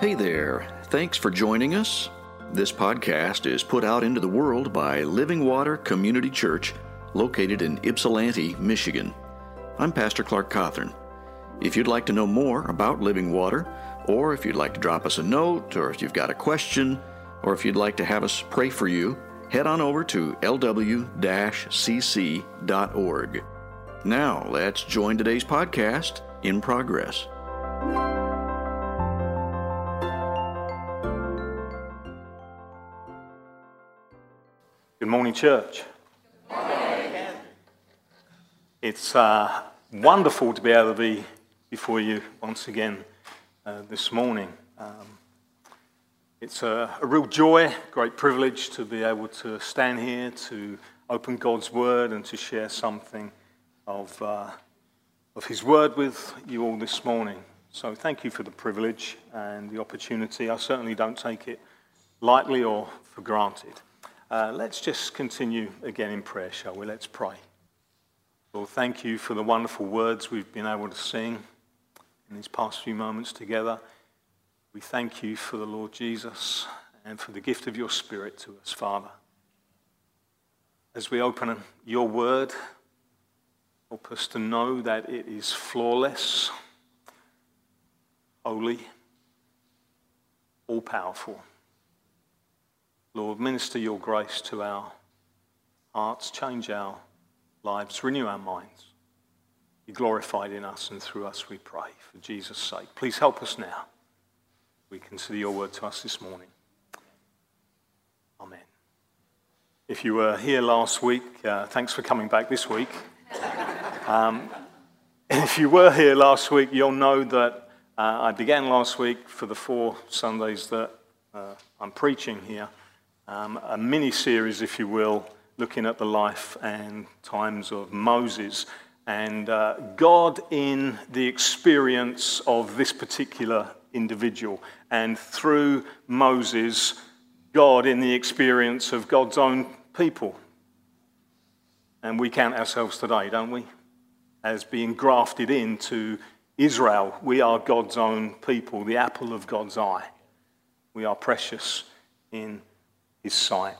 Hey there. Thanks for joining us. This podcast is put out into the world by Living Water Community Church, located in Ypsilanti, Michigan. I'm Pastor Clark Cawthorn. If you'd like to know more about Living Water, or if you'd like to drop us a note, or if you've got a question, or if you'd like to have us pray for you, head on over to lw cc.org. Now, let's join today's podcast in progress. Good morning, church. It's uh, wonderful to be able to be before you once again uh, this morning. Um, it's a, a, real joy, great privilege to be able to stand here, to open God's Word, and to share something of, uh, of His Word with you all this morning. So, thank you for the privilege and the opportunity. I certainly don't take it lightly or for granted. Uh, let's just continue again in prayer, shall we? Let's pray. Lord, thank you for the wonderful words we've been able to sing in these past few moments together. We thank you for the Lord Jesus and for the gift of your Spirit to us, Father. As we open your word, help us to know that it is flawless, holy, all powerful. Lord, minister your grace to our hearts, change our lives, renew our minds. Be glorified in us and through us, we pray, for Jesus' sake. Please help us now. We consider your word to us this morning. Amen. If you were here last week, uh, thanks for coming back this week. Um, if you were here last week, you'll know that uh, I began last week for the four Sundays that uh, I'm preaching here um, a mini series, if you will, looking at the life and times of Moses and uh, God in the experience of this particular individual, and through Moses, God in the experience of God's own people. And we count ourselves today, don't we? As being grafted into Israel. We are God's own people, the apple of God's eye. We are precious in his sight.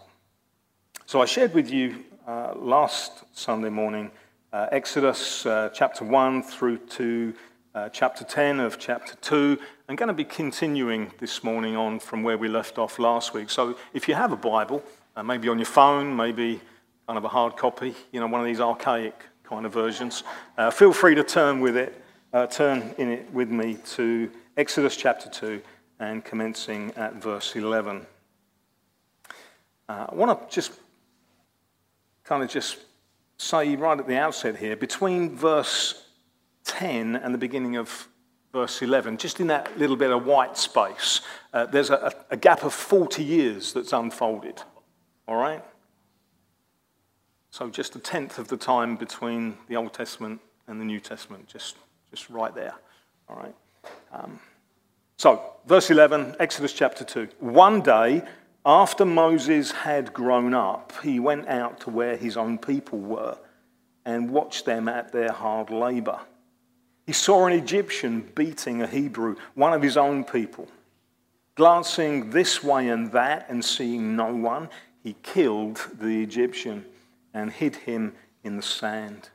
So I shared with you uh, last Sunday morning uh, Exodus uh, chapter 1 through to uh, chapter 10 of chapter 2. I'm going to be continuing this morning on from where we left off last week. So if you have a Bible, uh, maybe on your phone, maybe kind of a hard copy, you know, one of these archaic kind of versions, uh, feel free to turn with it, turn in it with me to Exodus chapter 2 and commencing at verse 11. Uh, I want to just kind of just say right at the outset here, between verse 10 and the beginning of verse 11, just in that little bit of white space, uh, there's a, a gap of 40 years that's unfolded. All right? So just a tenth of the time between the Old Testament and the New Testament, just, just right there. All right? Um, so, verse 11, Exodus chapter 2. One day, after Moses had grown up, he went out to where his own people were and watched them at their hard labor. He saw an Egyptian beating a Hebrew, one of his own people. Glancing this way and that and seeing no one, he killed the Egyptian and hid him in the sand.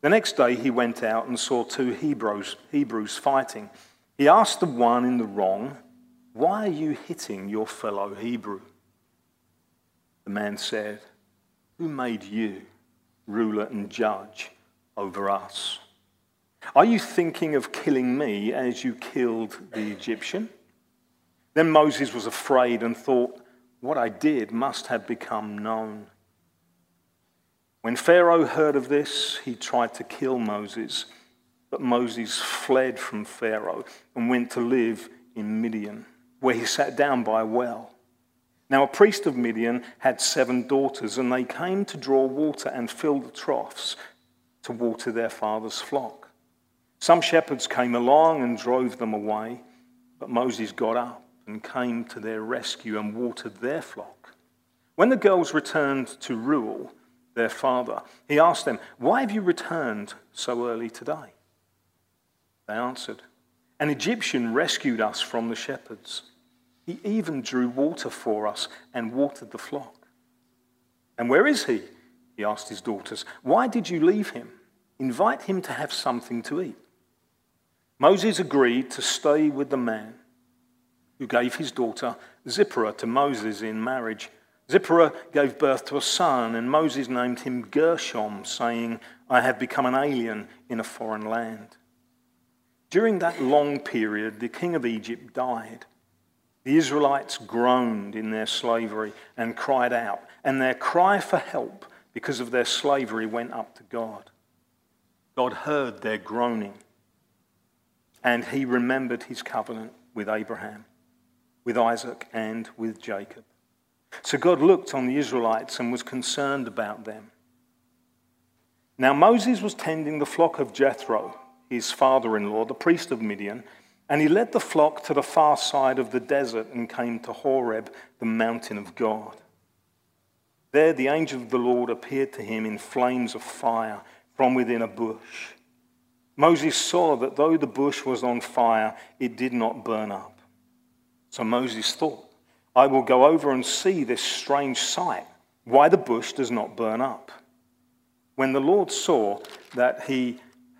The next day he went out and saw two Hebrews, Hebrews fighting. He asked the one in the wrong, why are you hitting your fellow Hebrew? The man said, Who made you ruler and judge over us? Are you thinking of killing me as you killed the Egyptian? Then Moses was afraid and thought, What I did must have become known. When Pharaoh heard of this, he tried to kill Moses, but Moses fled from Pharaoh and went to live in Midian where he sat down by a well. Now, a priest of Midian had seven daughters, and they came to draw water and fill the troughs to water their father's flock. Some shepherds came along and drove them away, but Moses got up and came to their rescue and watered their flock. When the girls returned to Reuel, their father, he asked them, Why have you returned so early today? They answered, An Egyptian rescued us from the shepherds. He even drew water for us and watered the flock. And where is he? He asked his daughters. Why did you leave him? Invite him to have something to eat. Moses agreed to stay with the man who gave his daughter Zipporah to Moses in marriage. Zipporah gave birth to a son, and Moses named him Gershom, saying, I have become an alien in a foreign land. During that long period, the king of Egypt died. The Israelites groaned in their slavery and cried out, and their cry for help because of their slavery went up to God. God heard their groaning, and he remembered his covenant with Abraham, with Isaac, and with Jacob. So God looked on the Israelites and was concerned about them. Now Moses was tending the flock of Jethro his father in law, the priest of Midian, and he led the flock to the far side of the desert and came to Horeb, the mountain of God. There the angel of the Lord appeared to him in flames of fire from within a bush. Moses saw that though the bush was on fire, it did not burn up. So Moses thought, I will go over and see this strange sight, why the bush does not burn up. When the Lord saw that he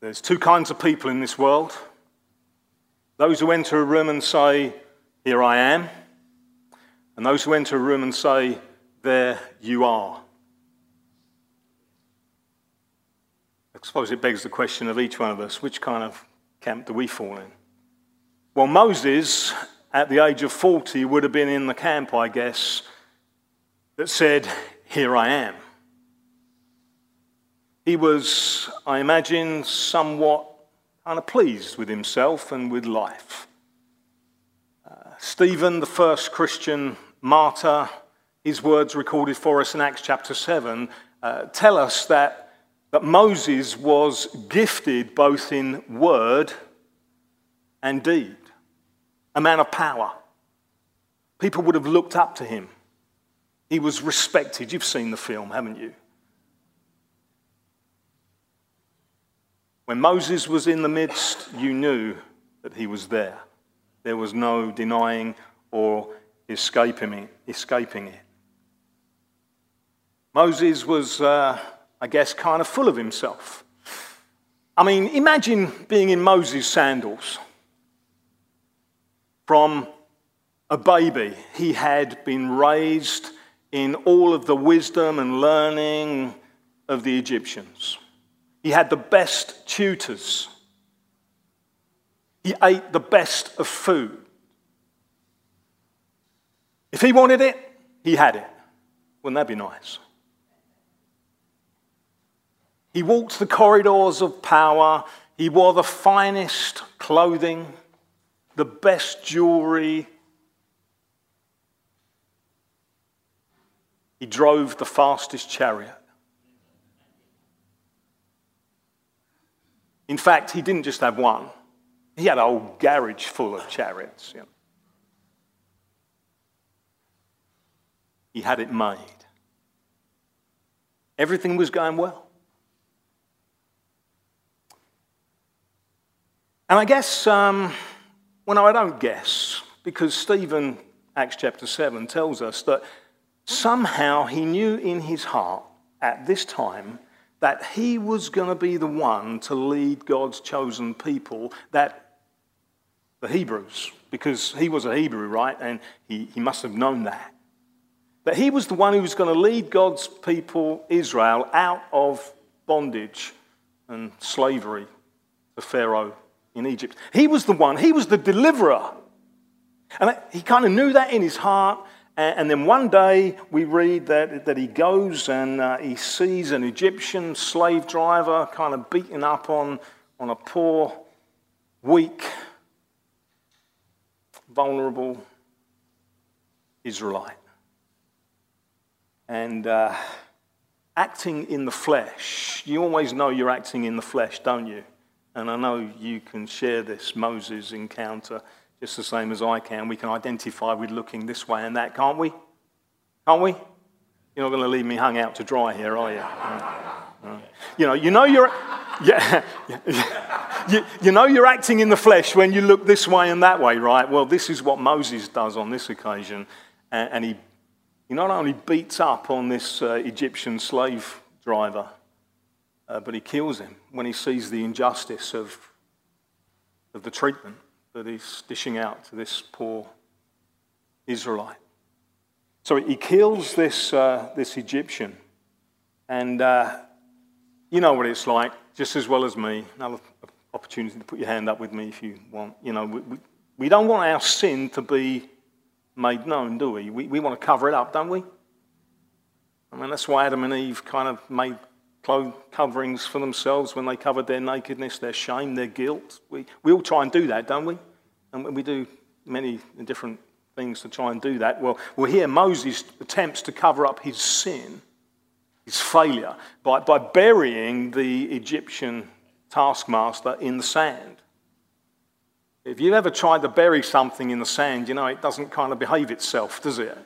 There's two kinds of people in this world those who enter a room and say, Here I am, and those who enter a room and say, There you are. I suppose it begs the question of each one of us which kind of camp do we fall in? Well, Moses, at the age of 40, would have been in the camp, I guess, that said, Here I am. He was, I imagine, somewhat kind of pleased with himself and with life. Uh, Stephen, the first Christian martyr, his words recorded for us in Acts chapter 7 uh, tell us that, that Moses was gifted both in word and deed, a man of power. People would have looked up to him. He was respected. You've seen the film, haven't you? When Moses was in the midst, you knew that he was there. There was no denying or escaping it. Escaping it. Moses was, uh, I guess, kind of full of himself. I mean, imagine being in Moses' sandals. From a baby, he had been raised in all of the wisdom and learning of the Egyptians. He had the best tutors. He ate the best of food. If he wanted it, he had it. Wouldn't that be nice? He walked the corridors of power. He wore the finest clothing, the best jewelry. He drove the fastest chariot. In fact, he didn't just have one, he had a whole garage full of chariots. You know. He had it made. Everything was going well. And I guess, um, well, no, I don't guess, because Stephen, Acts chapter 7, tells us that somehow he knew in his heart at this time that he was going to be the one to lead God's chosen people, that the Hebrews, because he was a Hebrew, right? And he, he must have known that. That he was the one who was going to lead God's people, Israel, out of bondage and slavery to Pharaoh in Egypt. He was the one, he was the deliverer. And he kind of knew that in his heart. And then one day we read that, that he goes and uh, he sees an Egyptian slave driver kind of beating up on, on a poor, weak, vulnerable Israelite. And uh, acting in the flesh, you always know you're acting in the flesh, don't you? And I know you can share this Moses encounter just the same as I can. We can identify with looking this way and that, can't we? Can't we? You're not going to leave me hung out to dry here, are you? You know, you know you're, yeah, you, you know you're acting in the flesh when you look this way and that way, right? Well, this is what Moses does on this occasion, and, and he, he not only beats up on this uh, Egyptian slave driver, uh, but he kills him when he sees the injustice of, of the treatment that he's dishing out to this poor Israelite. So he kills this, uh, this Egyptian. And uh, you know what it's like, just as well as me. Another opportunity to put your hand up with me if you want. You know, we, we, we don't want our sin to be made known, do we? we? We want to cover it up, don't we? I mean, that's why Adam and Eve kind of made coverings for themselves when they covered their nakedness, their shame, their guilt. We, we all try and do that, don't we? And we do many different things to try and do that. Well, well here Moses attempts to cover up his sin, his failure, by, by burying the Egyptian taskmaster in the sand. If you've ever tried to bury something in the sand, you know it doesn't kind of behave itself, does it?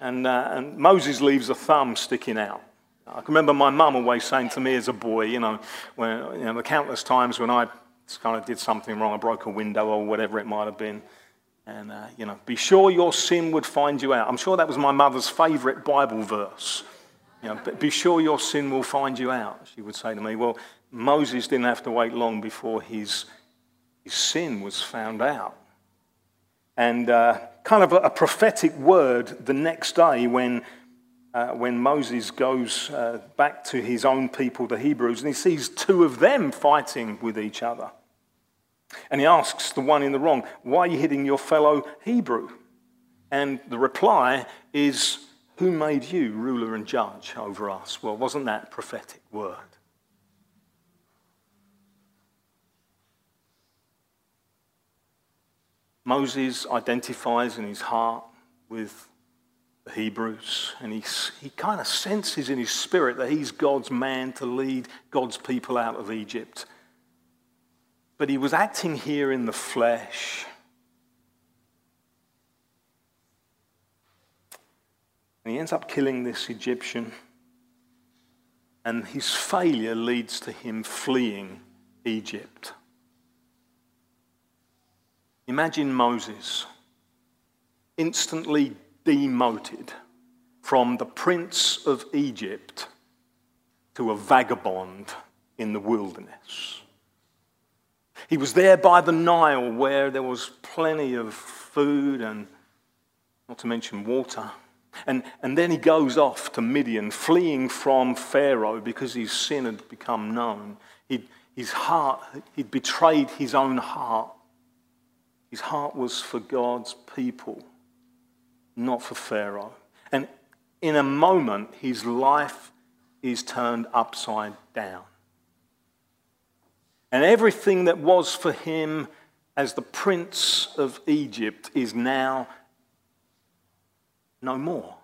And, uh, and Moses leaves a thumb sticking out. I can remember my mum always saying to me as a boy, you know, when, you know, the countless times when I kind of did something wrong, I broke a window or whatever it might have been. And, uh, you know, be sure your sin would find you out. I'm sure that was my mother's favourite Bible verse. You know, be sure your sin will find you out, she would say to me. Well, Moses didn't have to wait long before his, his sin was found out. And uh, kind of a, a, prophetic word the next day when, uh, when Moses goes uh, back to his own people, the Hebrews, and he sees two of them fighting with each other. And he asks the one in the wrong, Why are you hitting your fellow Hebrew? And the reply is, Who made you ruler and judge over us? Well, wasn't that prophetic word? Moses identifies in his heart with the Hebrews, and he, he kind of senses in his spirit that he's God's man to lead God's people out of Egypt. But he was acting here in the flesh. And he ends up killing this Egyptian. And his failure leads to him fleeing Egypt. Imagine Moses instantly demoted from the prince of Egypt to a vagabond in the wilderness. He was there by the Nile where there was plenty of food and not to mention water. And, and then he goes off to Midian, fleeing from Pharaoh because his sin had become known. He'd, his heart, he'd betrayed his own heart his heart was for God's people, not for Pharaoh. And in a moment, his life is turned upside down. And everything that was for him as the prince of Egypt is now no more.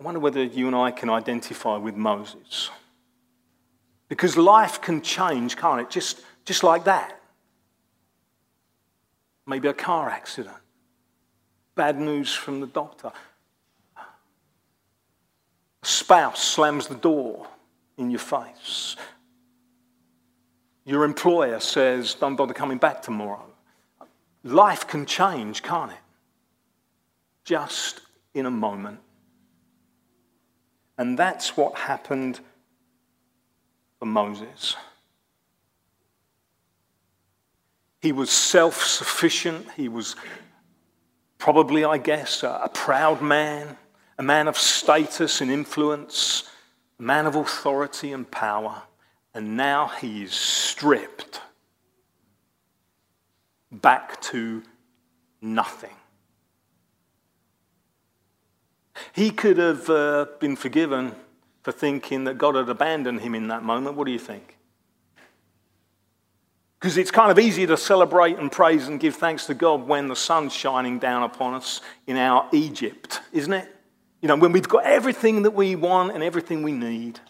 I wonder whether you and I can identify with Moses. Because life can change, can't it? Just, just like that maybe a car accident, bad news from the doctor. A spouse slams the door in your face. Your employer says, Don't bother coming back tomorrow. Life can change, can't it? Just in a moment. And that's what happened for Moses. He was self sufficient. He was probably, I guess, a, proud man, a man of status and influence, a man of authority and power. And now he is stripped back to nothing. He could have uh, been forgiven for thinking that God had abandoned him in that moment. What do you think? Because it's kind of easy to celebrate and praise and give thanks to God when the sun's shining down upon us in our Egypt, isn't it? You know, when we've got everything that we want and everything we need.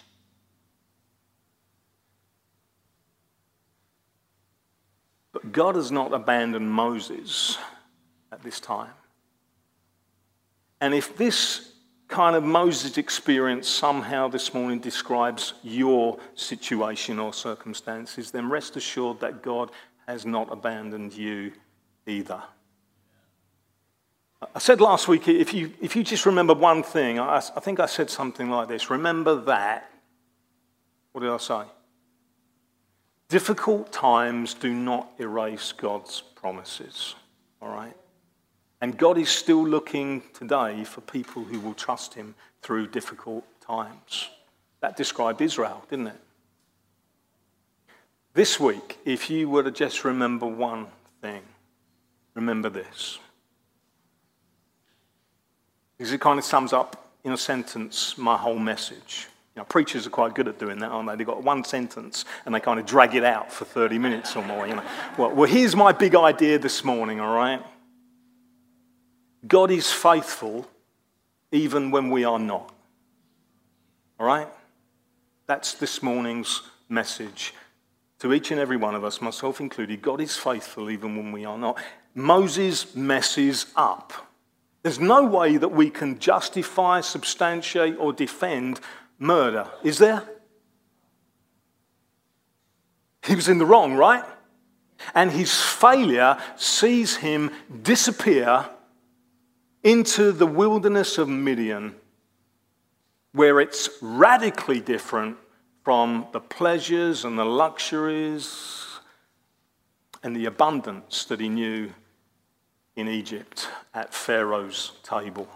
God has not abandoned Moses at this time. And if this kind of Moses experience somehow this morning describes your situation or circumstances, then rest assured that God has not abandoned you either. I said last week, if you, if you just remember one thing, I, I think I said something like this remember that. What did I say? Difficult times do not erase God's promises, all right? And God is still looking today for people who will trust Him through difficult times. That described Israel, didn't it? This week, if you were to just remember one thing, remember this. Because it kind of sums up in a sentence my whole message. You know, preachers are quite good at doing that, aren't they? They've got one sentence and they kind of drag it out for 30 minutes or more. You know. well, well, here's my big idea this morning, all right? God is faithful even when we are not. All right? That's this morning's message to each and every one of us, myself included. God is faithful even when we are not. Moses messes up. There's no way that we can justify, substantiate, or defend murder, is there? He was in the wrong, right? And his failure sees him disappear into the wilderness of Midian, where it's radically different from the pleasures and the luxuries and the abundance that he knew in Egypt at Pharaoh's table.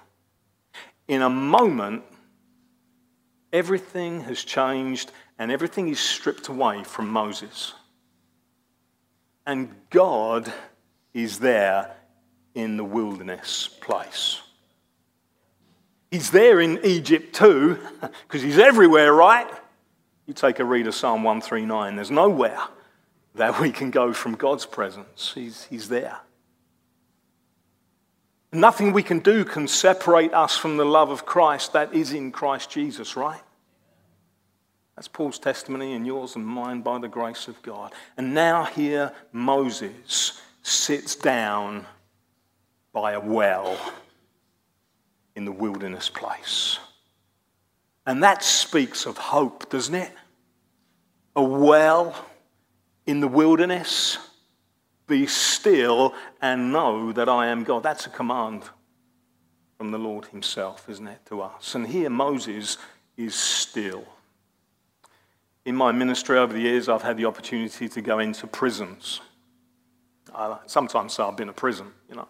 In a moment, everything has changed and everything is stripped away from Moses. And God is there in the wilderness place. He's there in Egypt too, because he's everywhere, right? You take a read of Psalm 139, there's nowhere that we can go from God's presence. He's, he's there. Nothing we can do can separate us from the love of Christ that is in Christ Jesus, right? That's Paul's testimony and yours and mine by the grace of God. And now here Moses sits down by a well in the wilderness place. And that speaks of hope, doesn't it? A well in the wilderness. Be still and know that I am God. That's a command from the Lord Himself, isn't it, to us? And here Moses is still. In my ministry over the years, I've had the opportunity to go into prisons. I sometimes say I've been a prison, you know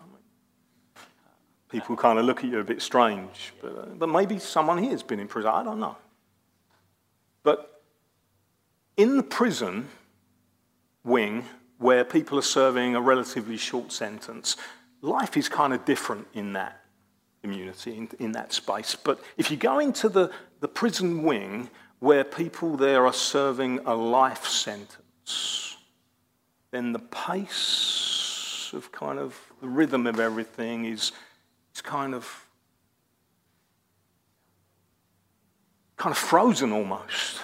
people kind of look at you a bit strange. But, uh, but maybe someone here has been in prison. I don't know. But in the prison wing, where people are serving a relatively short sentence, life is kind of different in that community, in, in that space. But if you go into the, the prison wing, where people there are serving a life sentence, then the pace of kind of the rhythm of everything is it's kind of kind of frozen almost.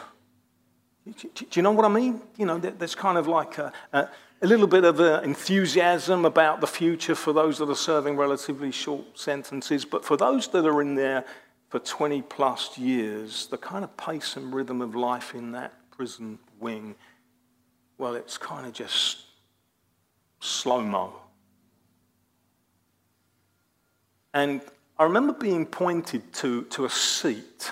Do, you know what I mean? You know, there's kind of like a, a, a little bit of enthusiasm about the future for those that are serving relatively short sentences, but for those that are in there for 20 plus years, the kind of pace and rhythm of life in that prison wing, well, it's kind of just slow mo. And I remember being pointed to, to a seat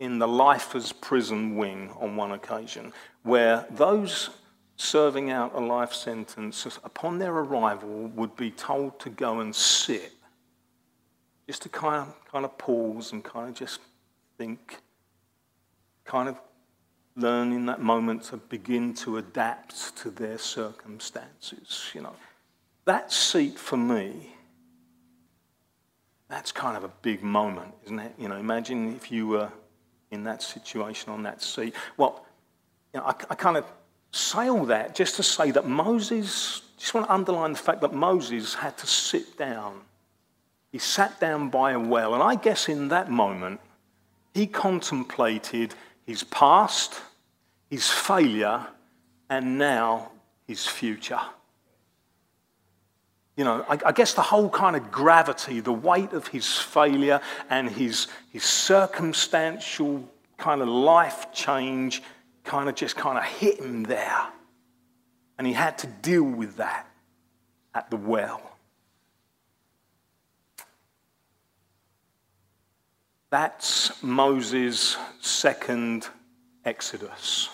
in the Lifers prison wing on one occasion where those serving out a life sentence, upon their arrival, would be told to go and sit, just to kind of, kind of pause and kind of just think, kind of learn in that moment to begin to adapt to their circumstances. You know, that seat for me, that's kind of a big moment, isn't it? You know, imagine if you were in that situation on that seat. Well, you know, I, I kind of say all that just to say that Moses, just want to underline the fact that Moses had to sit down. He sat down by a well, and I guess in that moment, he contemplated his past, his failure, and now his future. You know, I, I, guess the whole kind of gravity, the weight of his failure and his, his circumstantial kind of life change kind of just kind of hit him there. And he had to deal with that at the well. That's Moses' second exodus.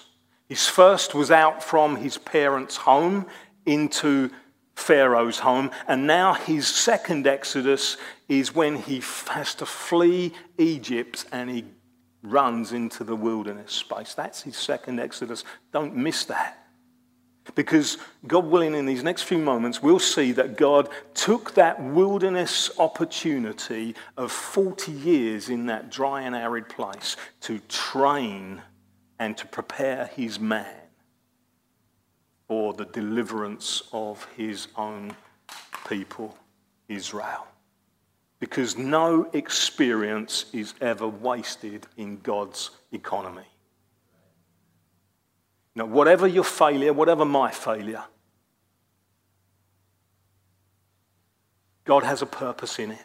His first was out from his parents' home into Pharaoh's home, and now his second exodus is when he has to flee Egypt and he runs into the wilderness space. That's his second exodus. Don't miss that. Because God willing, in these next few moments, we'll see that God took that wilderness opportunity of 40 years in that dry and arid place to train and to prepare his man for the deliverance of his own people, Israel. Because no experience is ever wasted in God's economy. Now, whatever your failure, whatever my failure, God has a purpose in it.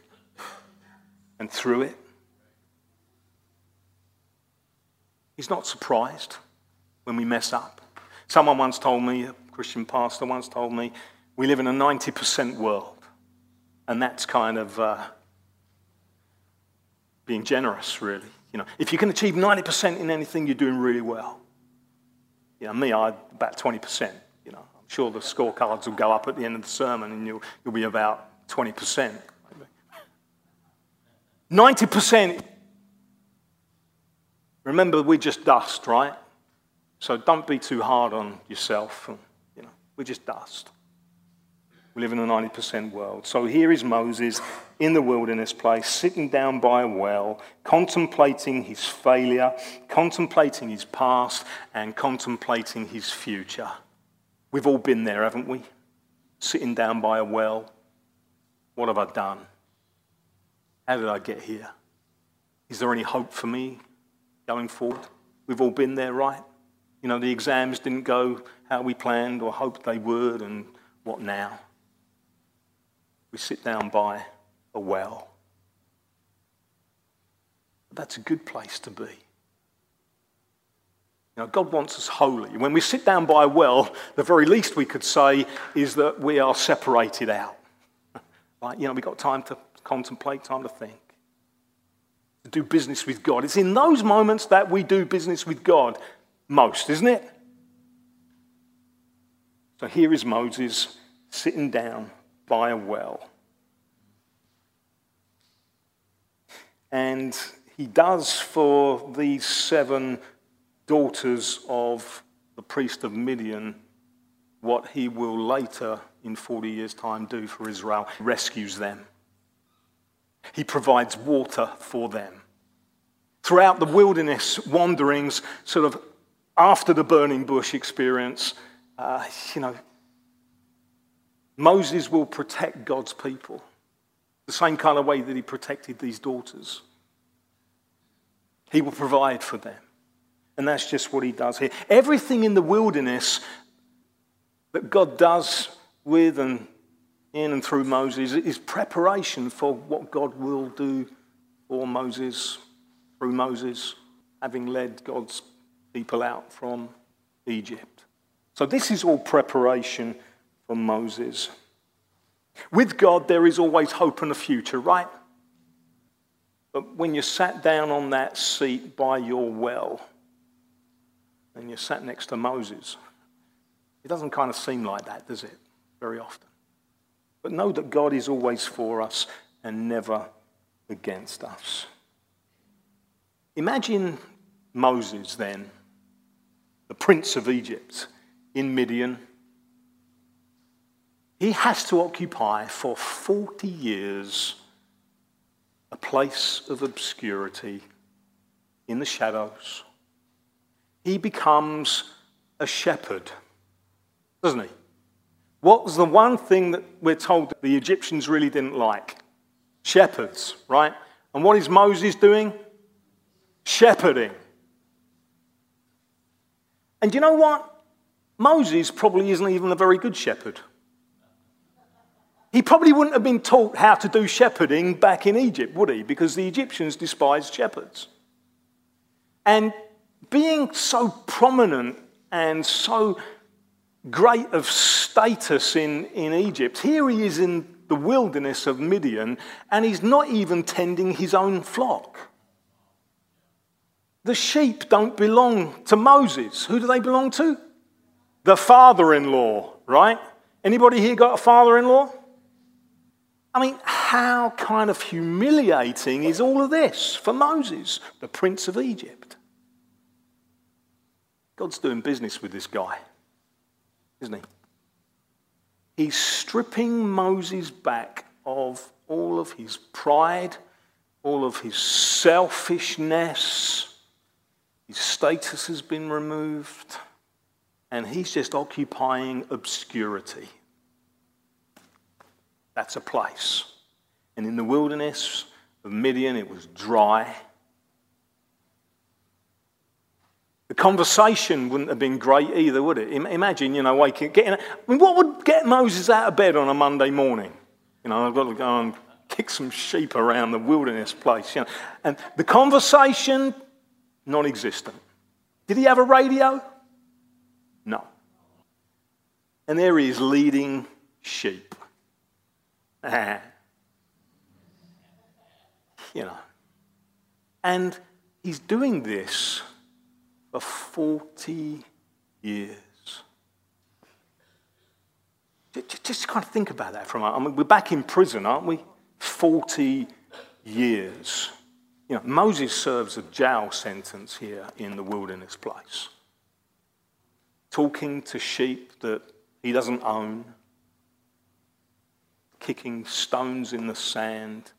And through it, He's not surprised when we mess up. Someone once told me, a Christian pastor once told me, we live in a 90% world. And that's kind of uh, being generous, really. You know, if you can achieve 90% in anything, you're doing really well. You know, me, I about 20%. You know, I'm sure the scorecards will go up at the end of the sermon and you'll, you'll be about 20%. 90%. Remember, we're just dust, right? So don't be too hard on yourself. You know, we're just dust. We live in a 90% world. So here is Moses in the wilderness place, sitting down by a well, contemplating his failure, contemplating his past, and contemplating his future. We've all been there, haven't we? Sitting down by a well. What have I done? How did I get here? Is there any hope for me going forward? We've all been there, right? You know, the exams didn't go how we planned or hoped they would, and what now? we sit down by a well. That's a good place to be. You know, God wants us holy. When we sit down by a well, the very least we could say is that we are separated out. like, you know, we've got time to contemplate, time to think, to do business with God. It's in those moments that we do business with God most, isn't it? So here is Moses sitting down by a well. And he does for these seven daughters of the priest of Midian what he will later, in 40 years' time, do for Israel. He rescues them, he provides water for them. Throughout the wilderness wanderings, sort of after the burning bush experience, uh, you know, Moses will protect God's people the same kind of way that he protected these daughters. He will provide for them. And that's just what he does here. Everything in the wilderness that God does with and in and through Moses is preparation for what God will do for Moses, through Moses, having led God's people out from Egypt. So, this is all preparation for Moses. With God, there is always hope and a future, right? But when you sat down on that seat by your well, and you sat next to Moses, It doesn't kind of seem like that, does it? Very often. But know that God is always for us and never against us. Imagine Moses then, the prince of Egypt in Midian. He has to occupy for 40 years a place of obscurity in the shadows. He becomes a shepherd, doesn't he? What was the one thing that we're told that the Egyptians really didn't like? Shepherds, right? And what is Moses doing? Shepherding. And you know what? Moses probably isn't even a very good shepherd. He probably wouldn't have been taught how to do shepherding back in Egypt, would he? Because the Egyptians despised shepherds. And being so prominent and so great of status in, in Egypt, here he is in the wilderness of Midian, and he's not even tending his own flock. The sheep don't belong to Moses. Who do they belong to? The father in law, right? Anybody here got a father in law? I mean, how kind of humiliating is all of this for Moses, the prince of Egypt? God's doing business with this guy, isn't he? He's stripping Moses back of all of his pride, all of his selfishness. His status has been removed, and he's just occupying obscurity. That's a place. And in the wilderness of Midian, it was dry. The conversation wouldn't have been great either, would it? Imagine, you know, waking, getting. I mean, what would get Moses out of bed on a Monday morning? You know, I've got to go and kick some sheep around the wilderness place. You know, and the conversation, non-existent. Did he have a radio? No. And there he is leading sheep. you know. And he's doing this for 40 years. Just kind of think about that for a moment. I mean, we're back in prison, aren't we? 40 years. You know, Moses serves a jail sentence here in the wilderness place. Talking to sheep that he doesn't own, kicking stones in the sand.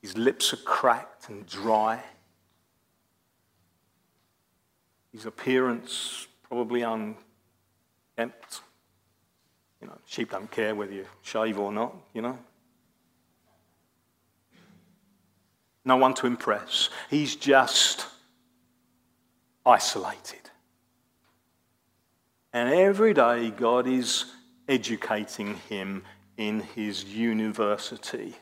His lips are cracked and dry. His appearance probably unkempt. You know, sheep don't care whether you shave or not, you know. No one to impress. He's just isolated. And every day, God is educating him in his university,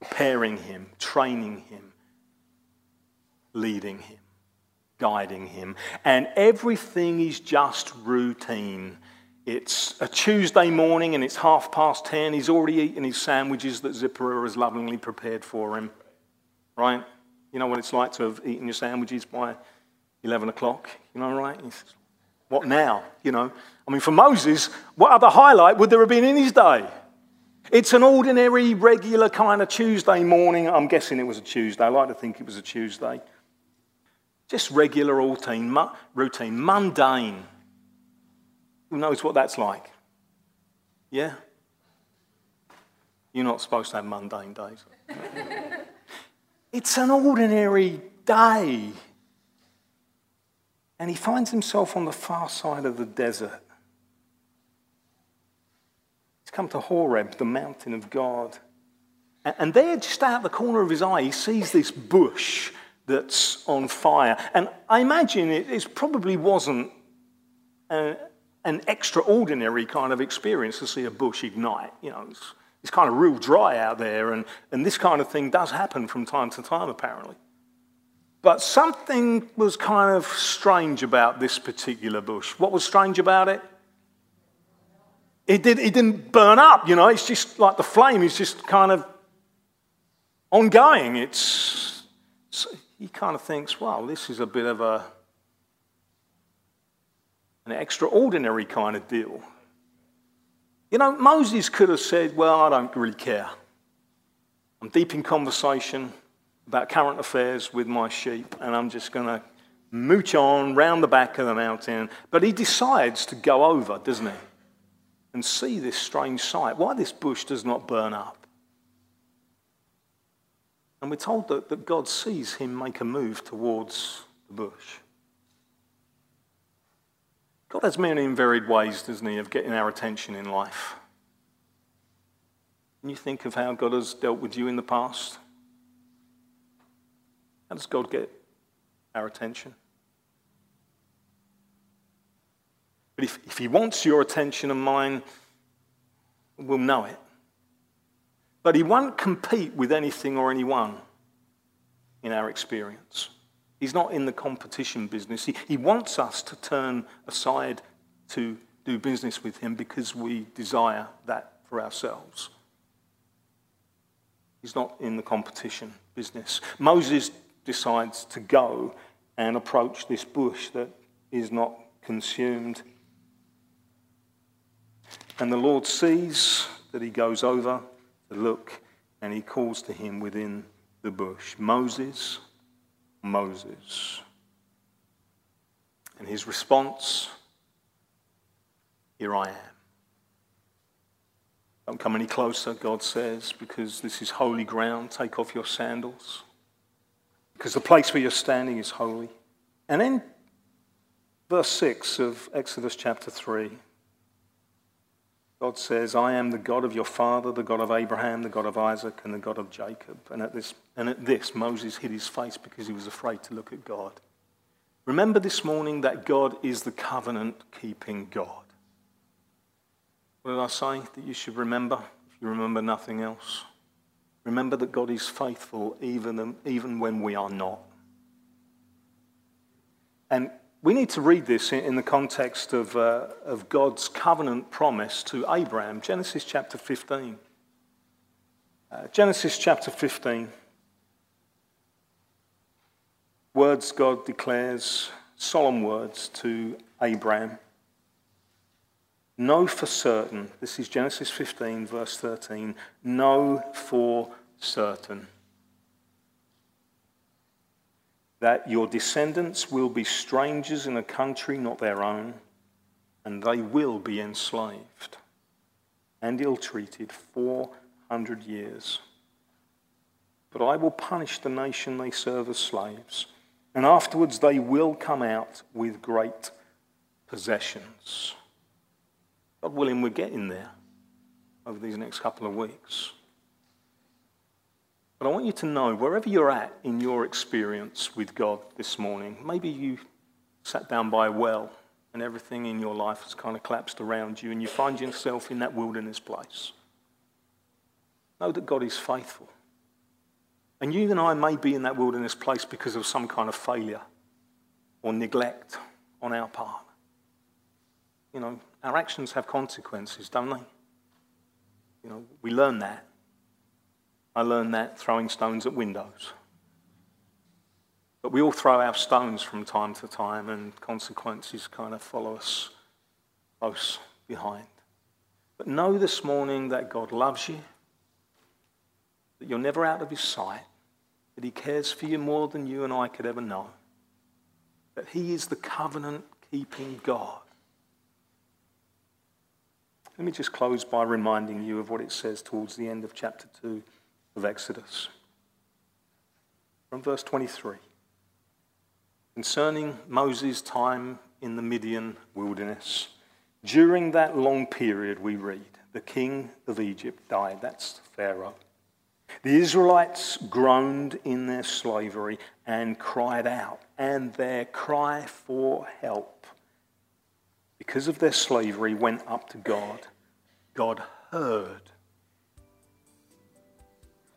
preparing him, training him, leading him, guiding him. And everything is just routine. It's a Tuesday morning and it's half past ten. He's already eaten his sandwiches that Zipporah has lovingly prepared for him. Right? You know what it's like to have eaten your sandwiches by 11 o'clock? You know, right? What now? You know, I mean, for Moses, what other highlight would there have been in his day? It's an ordinary, regular kind of Tuesday morning. I'm guessing it was a Tuesday. I like to think it was a Tuesday. Just regular routine, routine, mundane. Knows what that's like? Yeah? You're not supposed to have mundane days. it's an ordinary day. And he finds himself on the far side of the desert. He's come to Horeb, the mountain of God. And there, just out the corner of his eye, he sees this bush that's on fire. And I imagine it, it probably wasn't an extraordinary kind of experience to see a bush ignite. You know, it's, it's kind of real dry out there, and, and this kind of thing does happen from time to time, apparently. But something was kind of strange about this particular bush. What was strange about it? It, did, it didn't burn up, you know, it's just like the flame is just kind of ongoing. It's, he kind of thinks, well, this is a bit of a an extraordinary kind of deal. You know, Moses could have said, Well, I don't really care. I'm deep in conversation about current affairs with my sheep, and I'm just going to mooch on round the back of the mountain. But he decides to go over, doesn't he? And see this strange sight. Why this bush does not burn up. And we're told that, that God sees him make a move towards the bush. God has many and varied ways, doesn't he, of getting our attention in life. Can you think of how God has dealt with you in the past? How does God get our attention? But if, if He wants your attention and mine, we'll know it. But He won't compete with anything or anyone in our experience. He's not in the competition business. He, he wants us to turn aside to do business with Him because we desire that for ourselves. He's not in the competition business. Moses decides to go and approach this bush that is not consumed. And the Lord sees that he goes over to look and he calls to him within the bush Moses, Moses. And his response, Here I am. Don't come any closer, God says, because this is holy ground. Take off your sandals because the place where you're standing is holy. And in verse 6 of Exodus chapter 3, God says, I am the God of your father, the God of Abraham, the God of Isaac, and the God of Jacob. And at this, and at this Moses hid his face because he was afraid to look at God. Remember this morning that God is the covenant keeping God. What did I say that you should remember if you remember nothing else? Remember that God is faithful even, even when we are not. And we need to read this in, the context of, uh, of God's covenant promise to Abraham, Genesis chapter 15. Uh, Genesis chapter 15. Words God declares, solemn words to Abraham. Know for certain, this is Genesis 15, verse 13, know for certain that your descendants will be strangers in a country not their own, and they will be enslaved and ill treated 400 years. But I will punish the nation they serve as slaves, and afterwards they will come out with great possessions. God willing, we're getting there over these next couple of weeks. But I want you to know, wherever you're at in your experience with God this morning, maybe you sat down by a well and everything in your life has kind of collapsed around you and you find yourself in that wilderness place. Know that God is faithful. And you and I may be in that wilderness place because of some kind of failure or neglect on our part. You know, our actions have consequences, don't they? You know, we learn that. I learned that throwing stones at windows. But we all throw our stones from time to time, and consequences kind of follow us close behind. But know this morning that God loves you, that you're never out of his sight, that he cares for you more than you and I could ever know, that he is the covenant keeping God let me just close by reminding you of what it says towards the end of chapter 2 of Exodus. From verse 23. Concerning Moses' time in the Midian wilderness, during that long period, we read, the king of Egypt died. That's Pharaoh. The Israelites groaned in their slavery and cried out, and their cry for help because of their slavery, went up to God. God heard.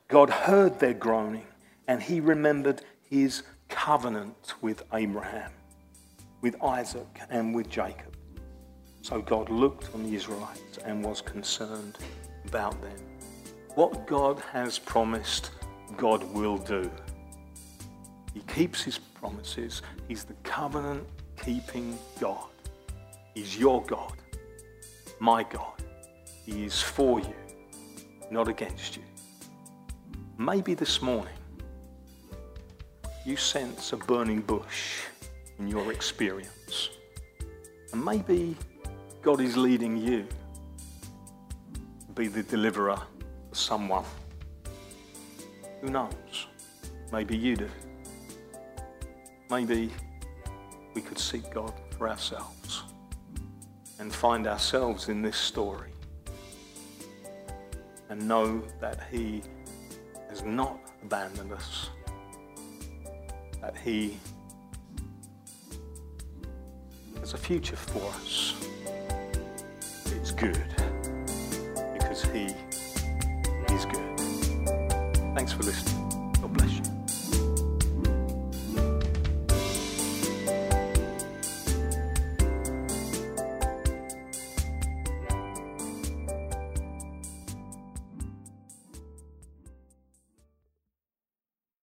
God heard their groaning, and he remembered his covenant with Abraham, with Isaac, and with Jacob. So God looked on the Israelites and was concerned about them. What God has promised, God will do. He keeps his promises. He's the covenant keeping God. He's your God, my God. He is for you, not against you. Maybe this morning you sense a burning bush in your experience. And maybe God is leading you to be the deliverer for someone. Who knows? Maybe you do. Maybe we could seek God for ourselves and find ourselves in this story and know that He has not abandoned us, that He has a future for us. It's good because He is good. Thanks for listening.